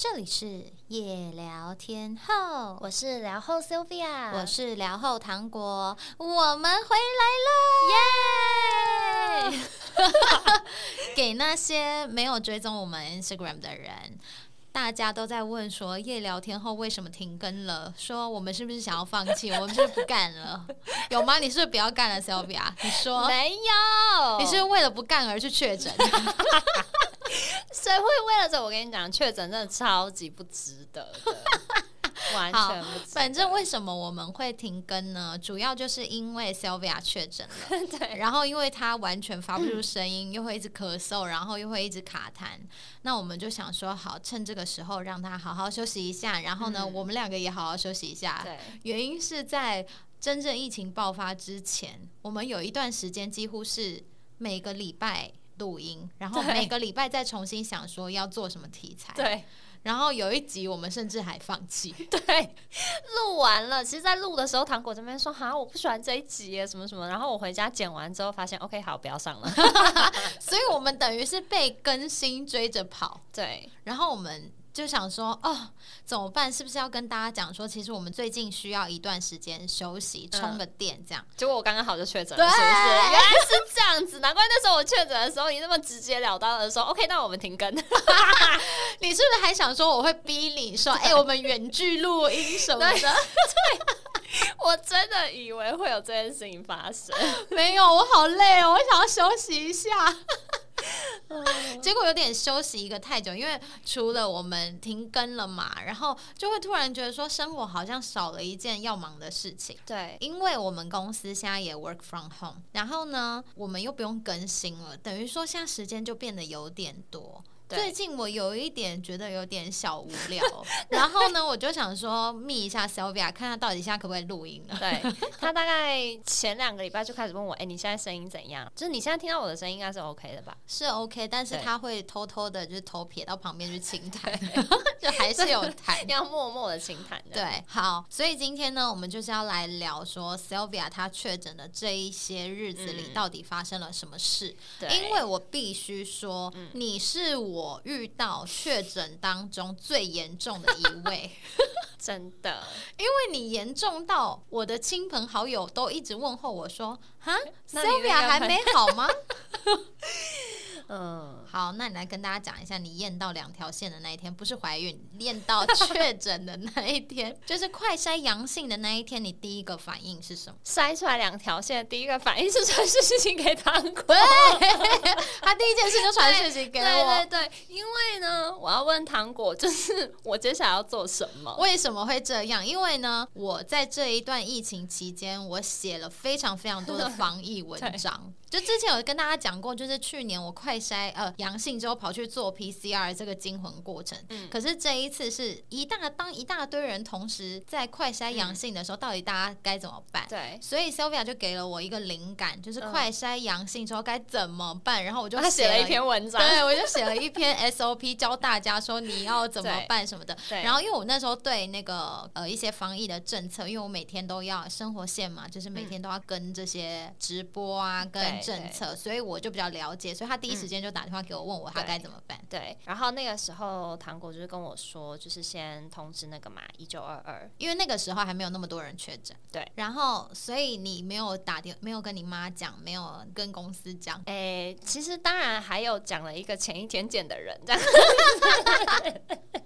这里是夜聊天后，我是聊后 Sylvia，我是聊后糖果，我们回来了，耶！给那些没有追踪我们 Instagram 的人，大家都在问说夜聊天后为什么停更了？说我们是不是想要放弃？我们是不是不干了？有吗？你是不是不要干了，Sylvia？你说没有？你是为了不干而去确诊？谁会为了这？我跟你讲，确诊真的超级不值得的，完全不值。反正为什么我们会停更呢？主要就是因为 Sylvia 确诊了，对，然后因为他完全发不出声音，又会一直咳嗽，然后又会一直卡痰，那我们就想说，好，趁这个时候让他好好休息一下，然后呢，我们两个也好好休息一下。对，原因是在真正疫情爆发之前，我们有一段时间几乎是每个礼拜。录音，然后每个礼拜再重新想说要做什么题材。对，然后有一集我们甚至还放弃。对，录完了，其实，在录的时候，糖果这边说：“哈，我不喜欢这一集，什么什么。”然后我回家剪完之后，发现 OK，好，不要上了。所以我们等于是被更新追着跑。对，然后我们。就想说哦，怎么办？是不是要跟大家讲说，其实我们最近需要一段时间休息，充个电，这样。结果我刚刚好就确诊了，是不是？原来是这样子，难怪那时候我确诊的时候，你那么直截了当的说，OK，那我们停更。你是不是还想说我会逼你说，哎，我们远距录音什么的？对，我真的以为会有这件事情发生。没有，我好累哦，我想要休息一下。结果有点休息一个太久，因为除了我们停更了嘛，然后就会突然觉得说生活好像少了一件要忙的事情。对，因为我们公司现在也 work from home，然后呢，我们又不用更新了，等于说现在时间就变得有点多。最近我有一点觉得有点小无聊，然后呢，我就想说密一下 Sylvia，看他到底现在可不可以录音了。对 他大概前两个礼拜就开始问我，哎，你现在声音怎样？就是你现在听到我的声音应该是 OK 的吧？是 OK，但是他会偷偷的，就是头撇到旁边去轻弹，就还是有弹，要默默的轻弹。对，好，所以今天呢，我们就是要来聊说 Sylvia 她确诊的这一些日子里到底发生了什么事？因为我必须说，你是我。我遇到确诊当中最严重的一位，真的，因为你严重到我的亲朋好友都一直问候我说：“哈，Sylvia 还没好吗？” 嗯，好，那你来跟大家讲一下，你验到两条线的那一天，不是怀孕，验到确诊的那一天，就是快筛阳性的那一天，你第一个反应是什么？筛出来两条线，第一个反应是传讯息给糖果，他第一件事就传讯息给我，对对对，因为呢，我要问糖果，就是我接下来要做什么？为什么会这样？因为呢，我在这一段疫情期间，我写了非常非常多的防疫文 章。就之前有跟大家讲过，就是去年我快筛呃阳性之后跑去做 PCR 这个惊魂过程。嗯。可是这一次是一大当一大堆人同时在快筛阳性的时候，到底大家该怎么办？对。所以 Sylvia 就给了我一个灵感，就是快筛阳性之后该怎么办。然后我就写了一篇文章，对我就写了一篇 SOP 教大家说你要怎么办什么的。对。然后因为我那时候对那个呃一些防疫的政策，因为我每天都要生活线嘛，就是每天都要跟这些直播啊跟。政策，所以我就比较了解，所以他第一时间就打电话给我，问我他该怎么办。对，然后那个时候糖果就是跟我说，就是先通知那个嘛，一九二二，因为那个时候还没有那么多人确诊。对，然后所以你没有打电，没有跟你妈讲，没有跟公司讲。哎，其实当然还有讲了一个前一天见的人，这样。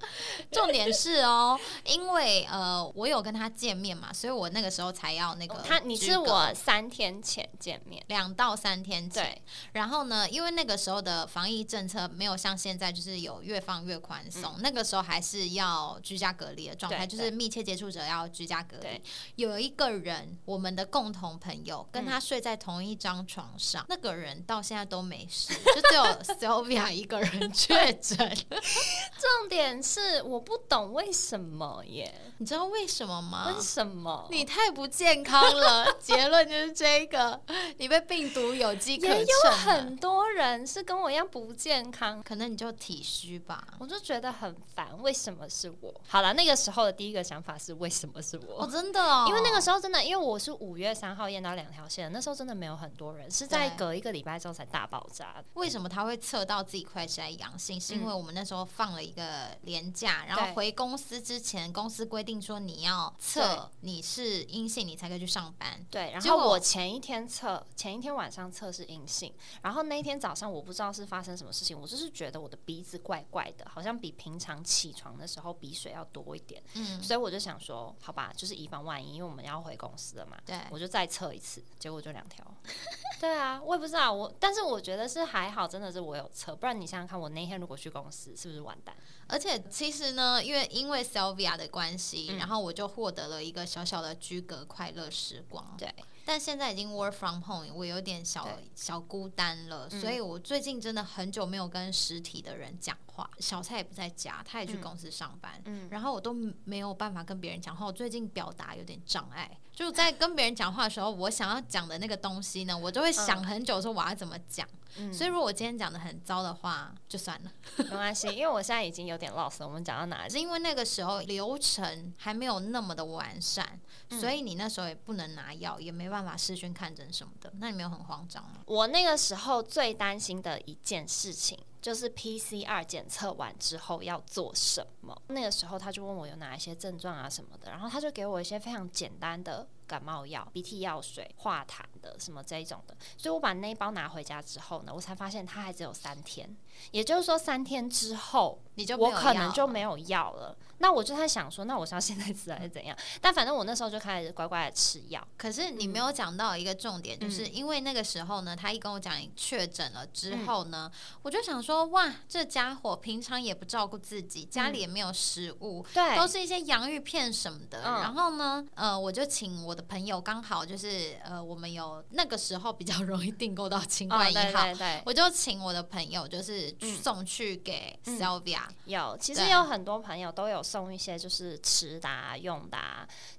重点是哦，因为呃，我有跟他见面嘛，所以我那个时候才要那个他，你是我三天前见面，两到三天前。然后呢，因为那个时候的防疫政策没有像现在就是有越放越宽松，那个时候还是要居家隔离的状态，就是密切接触者要居家隔离。有一个人，我们的共同朋友跟他睡在同一张床上，那个人到现在都没事，就只有 Sylvia 一个人确诊。重点是我不懂为什么耶？你知道为什么吗？为什么？你太不健康了。结论就是这个，你被病毒有机可乘。也有很多人是跟我一样不健康，可能你就体虚吧。我就觉得很烦，为什么是我？好了，那个时候的第一个想法是为什么是我？哦，真的哦，因为那个时候真的，因为我是五月三号验到两条线，那时候真的没有很多人，是在隔一个礼拜之后才大爆炸。为什么他会测到自己快筛阳性？是因为我们那时候放了一个连。年假，然后回公司之前，公司规定说你要测你是阴性，你才可以去上班。对，然后我前一天测，前一天晚上测试阴性，然后那一天早上我不知道是发生什么事情，我就是觉得我的鼻子怪怪的，好像比平常起床的时候鼻水要多一点。嗯，所以我就想说，好吧，就是以防万一，因为我们要回公司了嘛。对，我就再测一次，结果就两条。对啊，我也不知道我，但是我觉得是还好，真的是我有测，不然你想想看，我那天如果去公司，是不是完蛋？而且其实呢，因为因为 Sylvia 的关系，然后我就获得了一个小小的居隔快乐时光。对，但现在已经 work from home，我有点小小孤单了，所以我最近真的很久没有跟实体的人讲话。小蔡也不在家，他也去公司上班，嗯，然后我都没有办法跟别人讲话，我最近表达有点障碍。就在跟别人讲话的时候，我想要讲的那个东西呢，我就会想很久，说我要怎么讲。所以如果我今天讲的很糟的话，就算了，没关系，因为我现在已经有点 lost。我们讲到哪？是因为那个时候流程还没有那么的完善，所以你那时候也不能拿药，也没办法视讯看诊什么的。那你没有很慌张吗？我那个时候最担心的一件事情。就是 PCR 检测完之后要做什么？那个时候他就问我有哪一些症状啊什么的，然后他就给我一些非常简单的感冒药、鼻涕药水、化痰的什么这一种的。所以我把那一包拿回家之后呢，我才发现它还只有三天，也就是说三天之后你就我可能就没有药了。那我就在想说，那我是要现在吃还是怎样？但反正我那时候就开始乖乖的吃药。可是你没有讲到一个重点，就是因为那个时候呢，他一跟我讲确诊了之后呢，我就想说，哇，这家伙平常也不照顾自己，家里也没有食物，对，都是一些洋芋片什么的。然后呢，呃，我就请我的朋友，刚好就是呃，我们有那个时候比较 容易订购到清冠一号，对我就请我的朋友就是送去给 Sylvia。有，其实有很多朋友都有。送一些就是吃的、用的，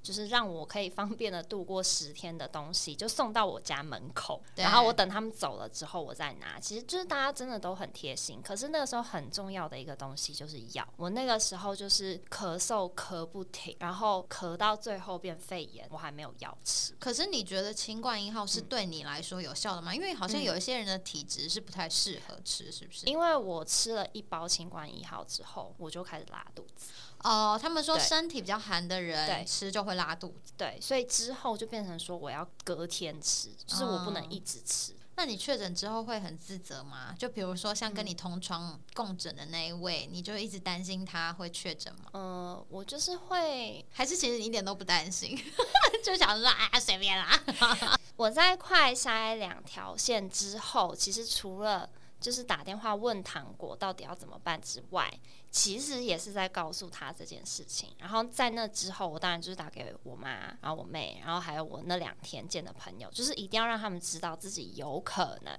就是让我可以方便的度过十天的东西，就送到我家门口。然后我等他们走了之后，我再拿。其实就是大家真的都很贴心。可是那个时候很重要的一个东西就是药。我那个时候就是咳嗽咳不停，然后咳到最后变肺炎，我还没有药吃。可是你觉得清冠一号是对你来说有效的吗？因为好像有一些人的体质是不太适合吃，是不是？因为我吃了一包清冠一号之后，我就开始拉肚子。哦，他们说身体比较寒的人吃就会拉肚子，对，所以之后就变成说我要隔天吃，就是我不能一直吃。那你确诊之后会很自责吗？就比如说像跟你同床共枕的那一位，你就一直担心他会确诊吗？嗯，我就是会，还是其实你一点都不担心，就想说啊随便啦。我在快筛两条线之后，其实除了就是打电话问糖果到底要怎么办之外。其实也是在告诉他这件事情，然后在那之后，我当然就是打给我妈，然后我妹，然后还有我那两天见的朋友，就是一定要让他们知道自己有可能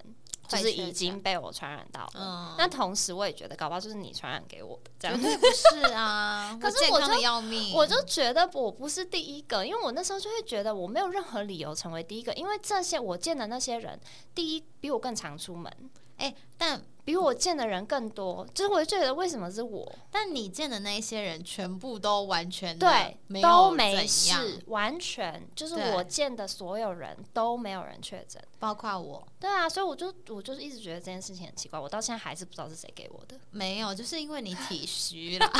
就是已经被我传染到了。那同时我也觉得，搞不好就是你传染给我的，这样对不是啊？可是我就要命，我就觉得我不是第一个，因为我那时候就会觉得我没有任何理由成为第一个，因为这些我见的那些人，第一比我更常出门，哎，但。比我见的人更多，就是我就觉得为什么是我？但你见的那些人全部都完全对，都没事，完全就是我见的所有人都没有人确诊，包括我。对啊，所以我就我就是一直觉得这件事情很奇怪，我到现在还是不知道是谁给我的。没有，就是因为你体虚了。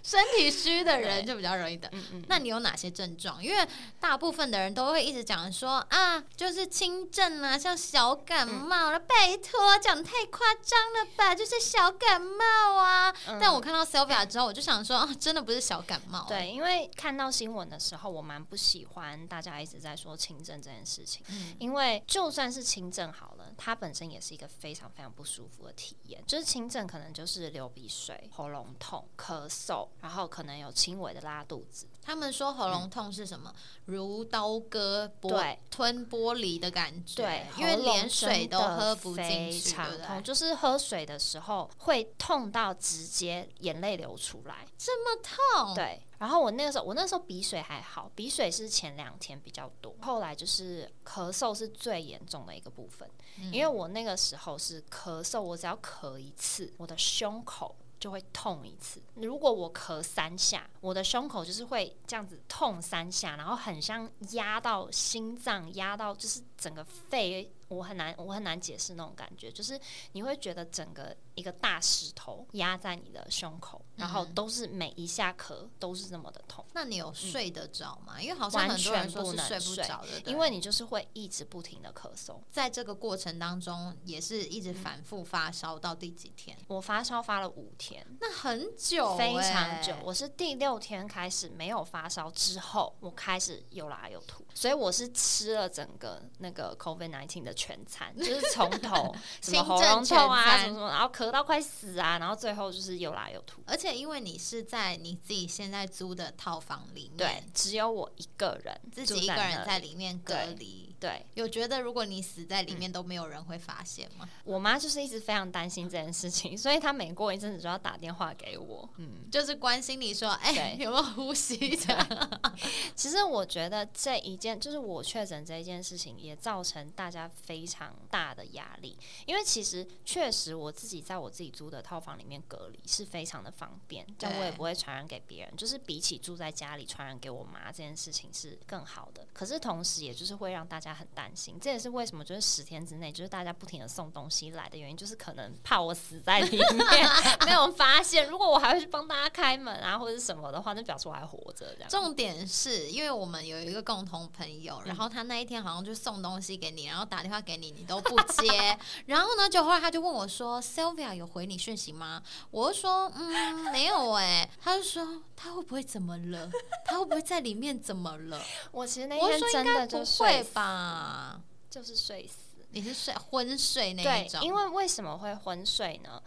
身体虚的人就比较容易得。嗯嗯那你有哪些症状？因为大部分的人都会一直讲说啊，就是轻症啊，像小感冒了。拜托，讲太夸张了吧？就是小感冒啊。但我看到 Sylvia 之后，我就想说，真的不是小感冒。对，因为看到新闻的时候，我蛮不喜欢大家一直在说轻症这件事情。嗯因为就算是轻症好了，它本身也是一个非常非常不舒服的体验。就是轻症可能就是流鼻水、喉咙痛、咳嗽。然后可能有轻微的拉肚子。他们说喉咙痛是什么？如刀割玻吞玻璃的感觉。对，因为连水都喝不进去，痛就是喝水的时候会痛到直接眼泪流出来，这么痛。对。然后我那个时候，我那时候鼻水还好，鼻水是前两天比较多，后来就是咳嗽是最严重的一个部分。因为我那个时候是咳嗽，我只要咳一次，我的胸口。就会痛一次。如果我咳三下，我的胸口就是会这样子痛三下，然后很像压到心脏，压到就是整个肺我很难我很难解释那种感觉，就是你会觉得整个一个大石头压在你的胸口，然后都是每一下咳都是这么的痛。那你有睡得着吗？因为好像很多人说是睡不着的，因为你就是会一直不停的咳嗽，在这个过程当中也是一直反复发烧到第几天？我发烧发了五天，那很久，非常久。我是第六天开始没有发烧之后，我开始又拉又吐，所以我是吃了整个那个 COVID nineteen 的全餐，就是从头 什么喉咙痛啊，什么什么，然后咳到快死啊，然后最后就是又拉又吐。而且因为你是在你自己现在租的套房里面，对，只有我一个人，自己一个人在里面隔离。对，有觉得如果你死在里面都没有人会发现吗？我妈就是一直非常担心这件事情，所以她每过一阵子就要打电话给我，嗯，就是关心你说，哎，有没有呼吸的？其实我觉得这一件就是我确诊这一件事情，也造成大家非常大的压力，因为其实确实我自己在我自己租的套房里面隔离是非常的方便，这样我也不会传染给别人，就是比起住在家里传染给我妈这件事情是更好的。可是同时，也就是会让大家。很担心，这也是为什么就是十天之内，就是大家不停的送东西来的原因，就是可能怕我死在里面 没有发现。如果我还会去帮大家开门啊，或者是什么的话，那表示我还活着。这样。重点是因为我们有一个共同朋友，然后他那一天好像就送东西给你，然后打电话给你，你都不接。然后呢，就后来他就问我说：“Sylvia 有回你讯息吗？”我就说：“嗯，没有哎。”他就说：“他会不会怎么了？他会不会在里面怎么了？”我其实那天真的就睡吧。啊，就是睡死，你是睡昏睡那一种？因为为什么会昏睡呢？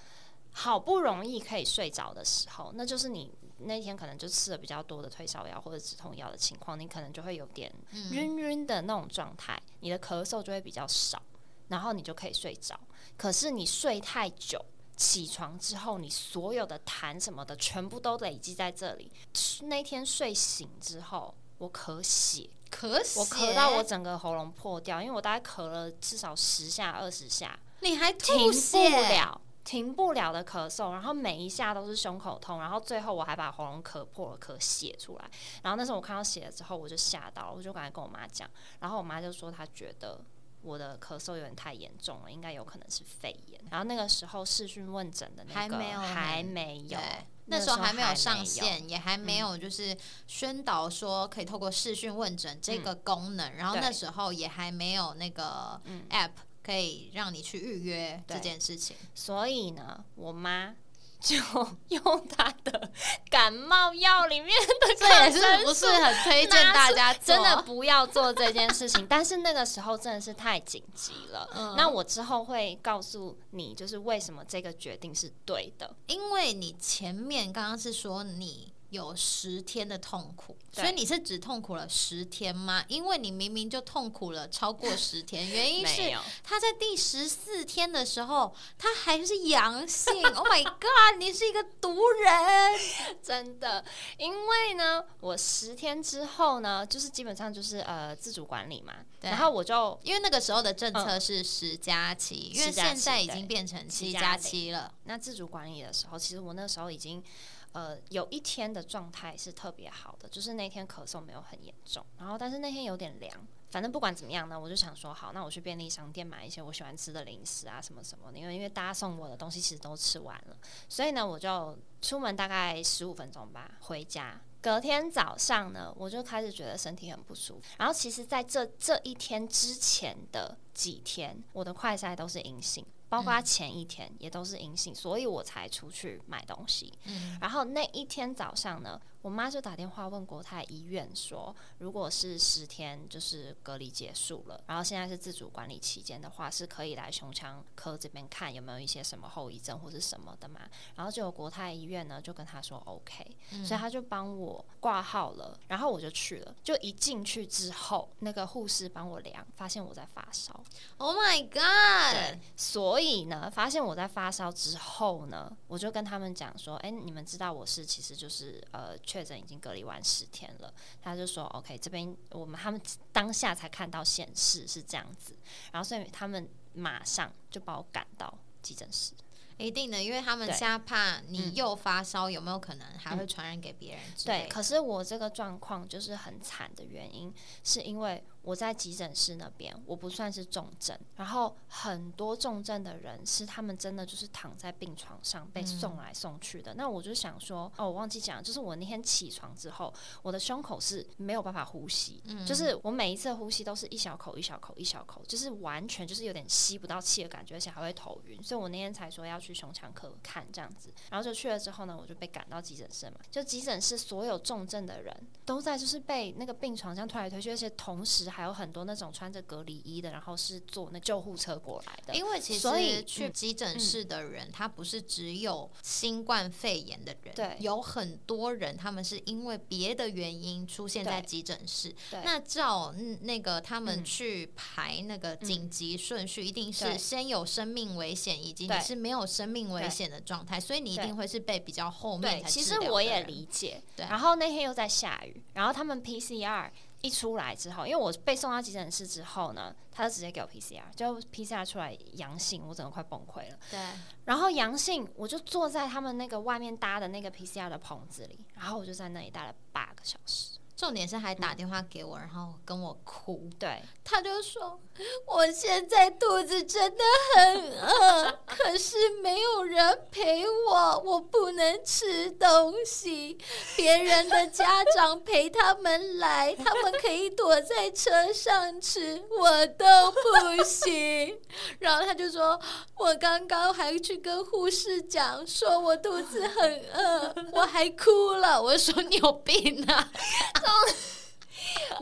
好不容易可以睡着的时候，那就是你那天可能就吃了比较多的退烧药或者止痛药的情况，你可能就会有点晕晕的那种状态，你的咳嗽就会比较少，然后你就可以睡着。可是你睡太久，起床之后，你所有的痰什么的全部都累积在这里。那天睡醒之后，我咳血。咳血，我咳到我整个喉咙破掉，因为我大概咳了至少十下、二十下，你还停不了，停不了的咳嗽，然后每一下都是胸口痛，然后最后我还把喉咙咳破了，咳血出来。然后那时候我看到血了之后，我就吓到了，我就赶快跟我妈讲，然后我妈就说她觉得我的咳嗽有点太严重了，应该有可能是肺炎。然后那个时候视讯问诊的那个还没有，还没有。那时候还没有上线，也还没有就是宣导说可以透过视讯问诊这个功能，然后那时候也还没有那个 app 可以让你去预约这件事情。所以呢，我妈。就用他的感冒药里面的，这也是不是很推荐大家真的不要做这件事情。但是那个时候真的是太紧急了。那我之后会告诉你，就是为什么这个决定是对的，因为你前面刚刚是说你。有十天的痛苦，所以你是只痛苦了十天吗？因为你明明就痛苦了超过十天，原因是他在第十四天的时候他还是阳性。Oh my god！你是一个毒人，真的。因为呢，我十天之后呢，就是基本上就是呃自主管理嘛，然后我就因为那个时候的政策是十加七，因为现在已经变成七加七了。那自主管理的时候，其实我那时候已经。呃，有一天的状态是特别好的，就是那天咳嗽没有很严重，然后但是那天有点凉。反正不管怎么样呢，我就想说，好，那我去便利商店买一些我喜欢吃的零食啊，什么什么的。因为因为大家送我的东西其实都吃完了，所以呢，我就出门大概十五分钟吧，回家。隔天早上呢，我就开始觉得身体很不舒服。然后其实在这这一天之前的几天，我的快筛都是阴性。包括前一天也都是阴性，所以我才出去买东西。然后那一天早上呢？我妈就打电话问国泰医院说，如果是十天就是隔离结束了，然后现在是自主管理期间的话，是可以来胸腔科这边看有没有一些什么后遗症或是什么的嘛？然后就有国泰医院呢就跟他说 OK，所以他就帮我挂号了，然后我就去了。就一进去之后，那个护士帮我量，发现我在发烧。Oh my god！所以呢，发现我在发烧之后呢，我就跟他们讲说，哎，你们知道我是其实就是呃。确诊已经隔离完十天了，他就说 OK，这边我们他们当下才看到显示是这样子，然后所以他们马上就把我赶到急诊室。一定的，因为他们现在怕你又发烧，有没有可能还会传染给别人？对，可是我这个状况就是很惨的原因，是因为。我在急诊室那边，我不算是重症，然后很多重症的人是他们真的就是躺在病床上被送来送去的。那我就想说，哦，我忘记讲，就是我那天起床之后，我的胸口是没有办法呼吸，就是我每一次呼吸都是一小口一小口一小口，就是完全就是有点吸不到气的感觉，而且还会头晕。所以我那天才说要去胸腔科看这样子，然后就去了之后呢，我就被赶到急诊室嘛。就急诊室所有重症的人都在就是被那个病床上推来推去，而且同时。还有很多那种穿着隔离衣的，然后是坐那救护车过来的。因为其实去急诊室的人，他不是只有新冠肺炎的人，对，有很多人他们是因为别的原因出现在急诊室。那照那个他们去排那个紧急顺序，一定是先有生命危险，以及你是没有生命危险的状态，所以你一定会是被比较后面。其实我也理解。对，然后那天又在下雨，然后他们 PCR。一出来之后，因为我被送到急诊室之后呢，他就直接给我 PCR，就 PCR 出来阳性，我整个快崩溃了。对，然后阳性，我就坐在他们那个外面搭的那个 PCR 的棚子里，然后我就在那里待了八个小时。重点是还打电话给我，然后跟我哭。对，他就说：“我现在肚子真的很饿，可是没有人陪我，我不能吃东西。别人的家长陪他们来，他们可以躲在车上吃，我都不行。”然后他就说：“我刚刚还去跟护士讲，说我肚子很饿，我还哭了。”我说：“你有病啊！”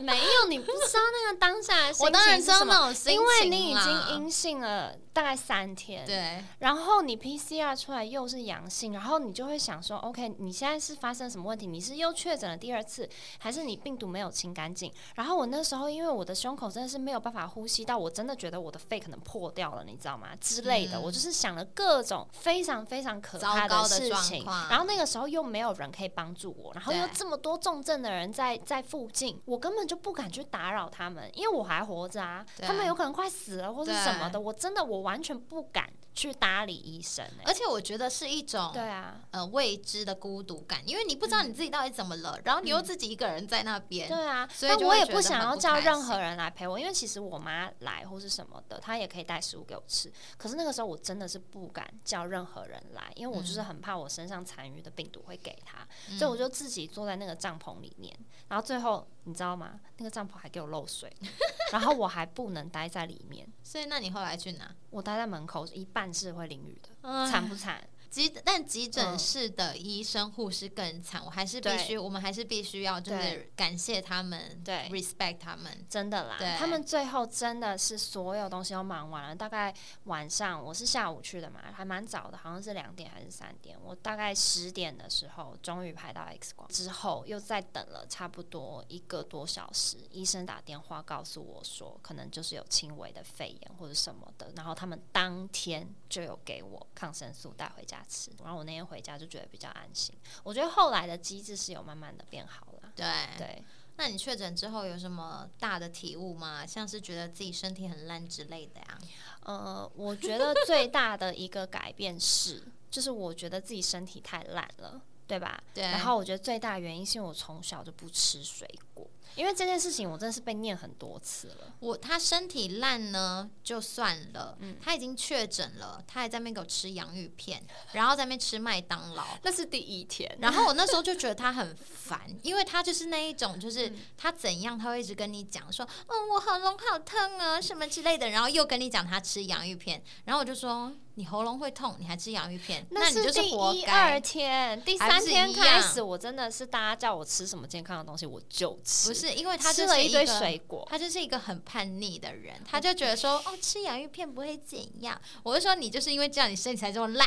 没有，你不知道那个当下的心情是什么，因为你已经阴性了。大概三天，对，然后你 PCR 出来又是阳性，然后你就会想说，OK，你现在是发生什么问题？你是又确诊了第二次，还是你病毒没有清干净？然后我那时候因为我的胸口真的是没有办法呼吸到，我真的觉得我的肺可能破掉了，你知道吗？之类的，我就是想了各种非常非常可怕的事情。然后那个时候又没有人可以帮助我，然后又这么多重症的人在在附近，我根本就不敢去打扰他们，因为我还活着啊，他们有可能快死了或者什么的，我真的我。完全不敢。去搭理医生，而且我觉得是一种对啊，呃未知的孤独感，因为你不知道你自己到底怎么了，然后你又自己一个人在那边，对啊，所以我也不想要叫任何人来陪我，因为其实我妈来或是什么的，她也可以带食物给我吃，可是那个时候我真的是不敢叫任何人来，因为我就是很怕我身上残余的病毒会给他，所以我就自己坐在那个帐篷里面，然后最后你知道吗？那个帐篷还给我漏水，然后我还不能待在里面，所以那你后来去哪？我待在门口，一半是会淋雨的。惨不惨？急，但急诊室的医生护士更惨。我还是必须，我们还是必须要就是感谢他们，对，respect 他们，真的啦。他们最后真的是所有东西都忙完了。大概晚上，我是下午去的嘛，还蛮早的，好像是两点还是三点。我大概十点的时候终于排到 X 光，之后又再等了差不多一个多小时。医生打电话告诉我说，可能就是有轻微的肺炎或者什么的。然后他们当天就有给我抗生素带回家。吃，然后我那天回家就觉得比较安心。我觉得后来的机制是有慢慢的变好了。对对，那你确诊之后有什么大的体悟吗？像是觉得自己身体很烂之类的呀？呃，我觉得最大的一个改变是，就是我觉得自己身体太烂了，对吧？对。然后我觉得最大原因是我从小就不吃水果。因为这件事情，我真的是被念很多次了。我他身体烂呢，就算了。嗯，他已经确诊了，他还在那边给我吃洋芋片，然后在那边吃麦当劳。那是第一天。然后我那时候就觉得他很烦，因为他就是那一种，就是他怎样，他会一直跟你讲说，嗯，我喉咙好痛啊，什么之类的。然后又跟你讲他吃洋芋片，然后我就说，你喉咙会痛，你还吃洋芋片，那你就是活该。第二天、第三天开始，我真的是大家叫我吃什么健康的东西，我就吃。不是。因为他吃了一堆水果，他就是一个很叛逆的人，他就觉得说，哦，吃洋芋片不会怎样。我就说，你就是因为这样，你身体才这么烂，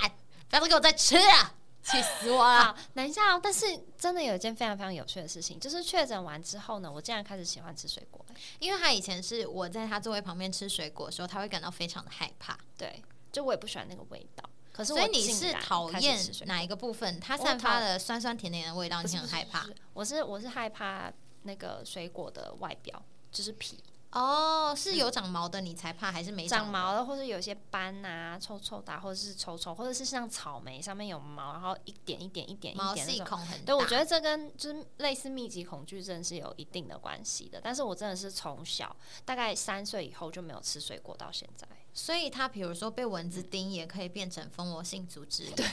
不要再给我再吃啊！气死我了！等一下哦，但是真的有一件非常非常有趣的事情，就是确诊完之后呢，我竟然开始喜欢吃水果。因为他以前是我在他座位旁边吃水果的时候，他会感到非常的害怕。对，就我也不喜欢那个味道。可是，所以你是讨厌哪一个部分？它散发的酸酸甜甜的味道，你很害怕？我是我是害怕。那个水果的外表就是皮，哦，是有长毛的你才怕，还是没长毛的，或者有些斑啊、臭臭的，或者是臭臭，或者是像草莓上面有毛，然后一点一点一点一点毛细孔很大。对，我觉得这跟就是类似密集恐惧症是有一定的关系的。但是我真的是从小大概三岁以后就没有吃水果到现在。所以他比如说被蚊子叮也可以变成蜂窝性组织，对。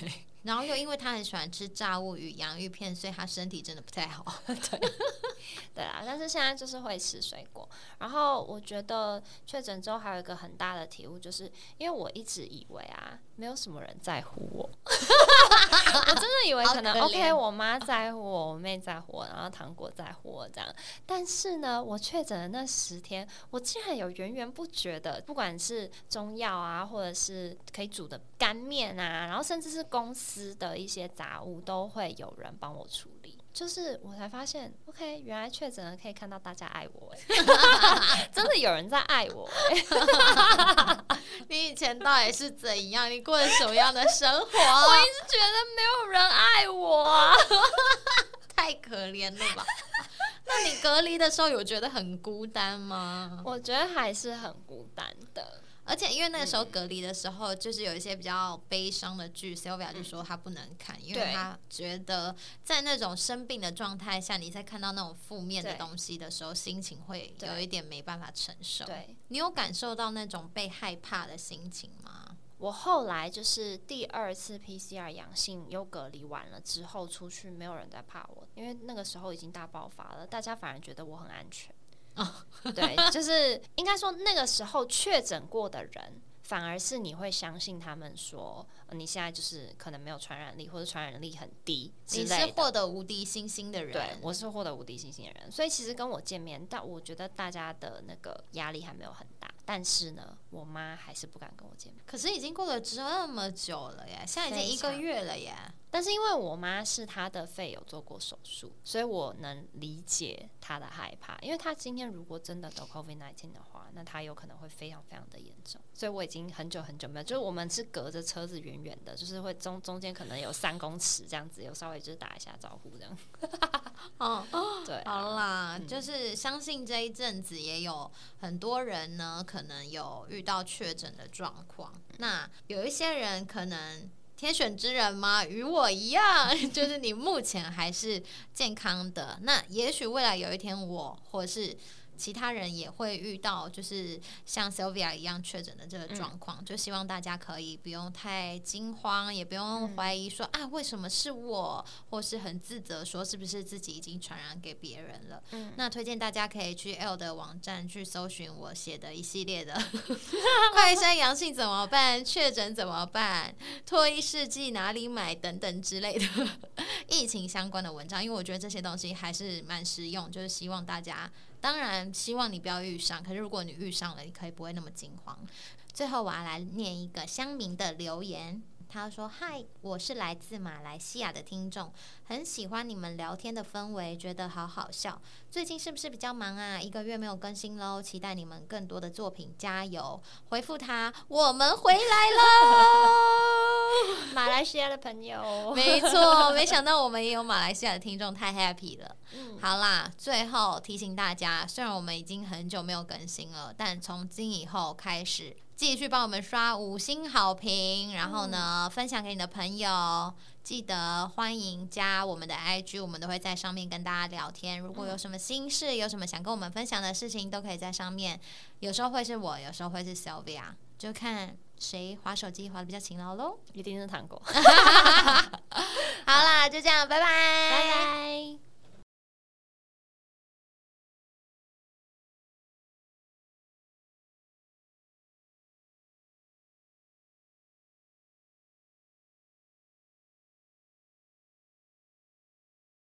然后又因为他很喜欢吃炸物与洋芋片，所以他身体真的不太好。对，对啦。但是现在就是会吃水果。然后我觉得确诊之后还有一个很大的体悟，就是因为我一直以为啊，没有什么人在乎我。我真的以为可能 OK，我妈在乎我，我妹在乎我，然后糖果在乎我这样。但是呢，我确诊的那十天，我竟然有源源不绝的，不管是中药啊，或者是可以煮的干面啊，然后甚至是公司。司的一些杂物都会有人帮我处理，就是我才发现，OK，原来确诊了可以看到大家爱我，哎，真的有人在爱我，哎，你以前到底是怎样？你过的什么样的生活？我一直觉得没有人爱我，太可怜了吧？那你隔离的时候有觉得很孤单吗？我觉得还是很孤单的。而且因为那个时候隔离的时候，就是有一些比较悲伤的剧，Sylvia 就说他不能看，因为他觉得在那种生病的状态下，你在看到那种负面的东西的时候，心情会有一点没办法承受。对，你有感受到那种被害怕的心情吗？我后来就是第二次 PCR 阳性又隔离完了之后出去，没有人在怕我，因为那个时候已经大爆发了，大家反而觉得我很安全。对，就是应该说那个时候确诊过的人，反而是你会相信他们说，你现在就是可能没有传染力或者传染力很低，你是获得无敌星星的人，对，我是获得无敌星星的人，所以其实跟我见面，但我觉得大家的那个压力还没有很大。但是呢，我妈还是不敢跟我见面。可是已经过了这么久了耶，现在已经一个月了耶。但是因为我妈是她的肺有做过手术，所以我能理解她的害怕。因为她今天如果真的得 COVID nineteen 的话，那她有可能会非常非常的严重。所以我已经很久很久没有，就是我们是隔着车子远远的，就是会中中间可能有三公尺这样子，有稍微就是打一下招呼这样。哦，对，好啦，就是相信这一阵子也有很多人呢，可能有遇到确诊的状况。那有一些人可能。天选之人吗？与我一样，就是你目前还是健康的。那也许未来有一天，我或是。其他人也会遇到，就是像 Sylvia 一样确诊的这个状况，就希望大家可以不用太惊慌，也不用怀疑说啊为什么是我，或是很自责说是不是自己已经传染给别人了。那推荐大家可以去 L 的网站去搜寻我写的一系列的 快筛阳性怎么办，确诊怎么办，脱衣试剂哪里买等等之类的 疫情相关的文章，因为我觉得这些东西还是蛮实用，就是希望大家。当然，希望你不要遇上。可是，如果你遇上了，你可以不会那么惊慌。最后，我要来念一个乡民的留言。他说：“嗨，我是来自马来西亚的听众，很喜欢你们聊天的氛围，觉得好好笑。最近是不是比较忙啊？一个月没有更新喽，期待你们更多的作品，加油！”回复他：“我们回来喽，马来西亚的朋友。”没错，没想到我们也有马来西亚的听众，太 happy 了。好啦，最后提醒大家，虽然我们已经很久没有更新了，但从今以后开始。继续帮我们刷五星好评，然后呢，分享给你的朋友。记得欢迎加我们的 IG，我们都会在上面跟大家聊天。如果有什么心事，有什么想跟我们分享的事情，都可以在上面。有时候会是我，有时候会是 Sylvia，就看谁划手机划的比较勤劳喽。一定是糖果。好啦，就这样，拜拜，拜拜。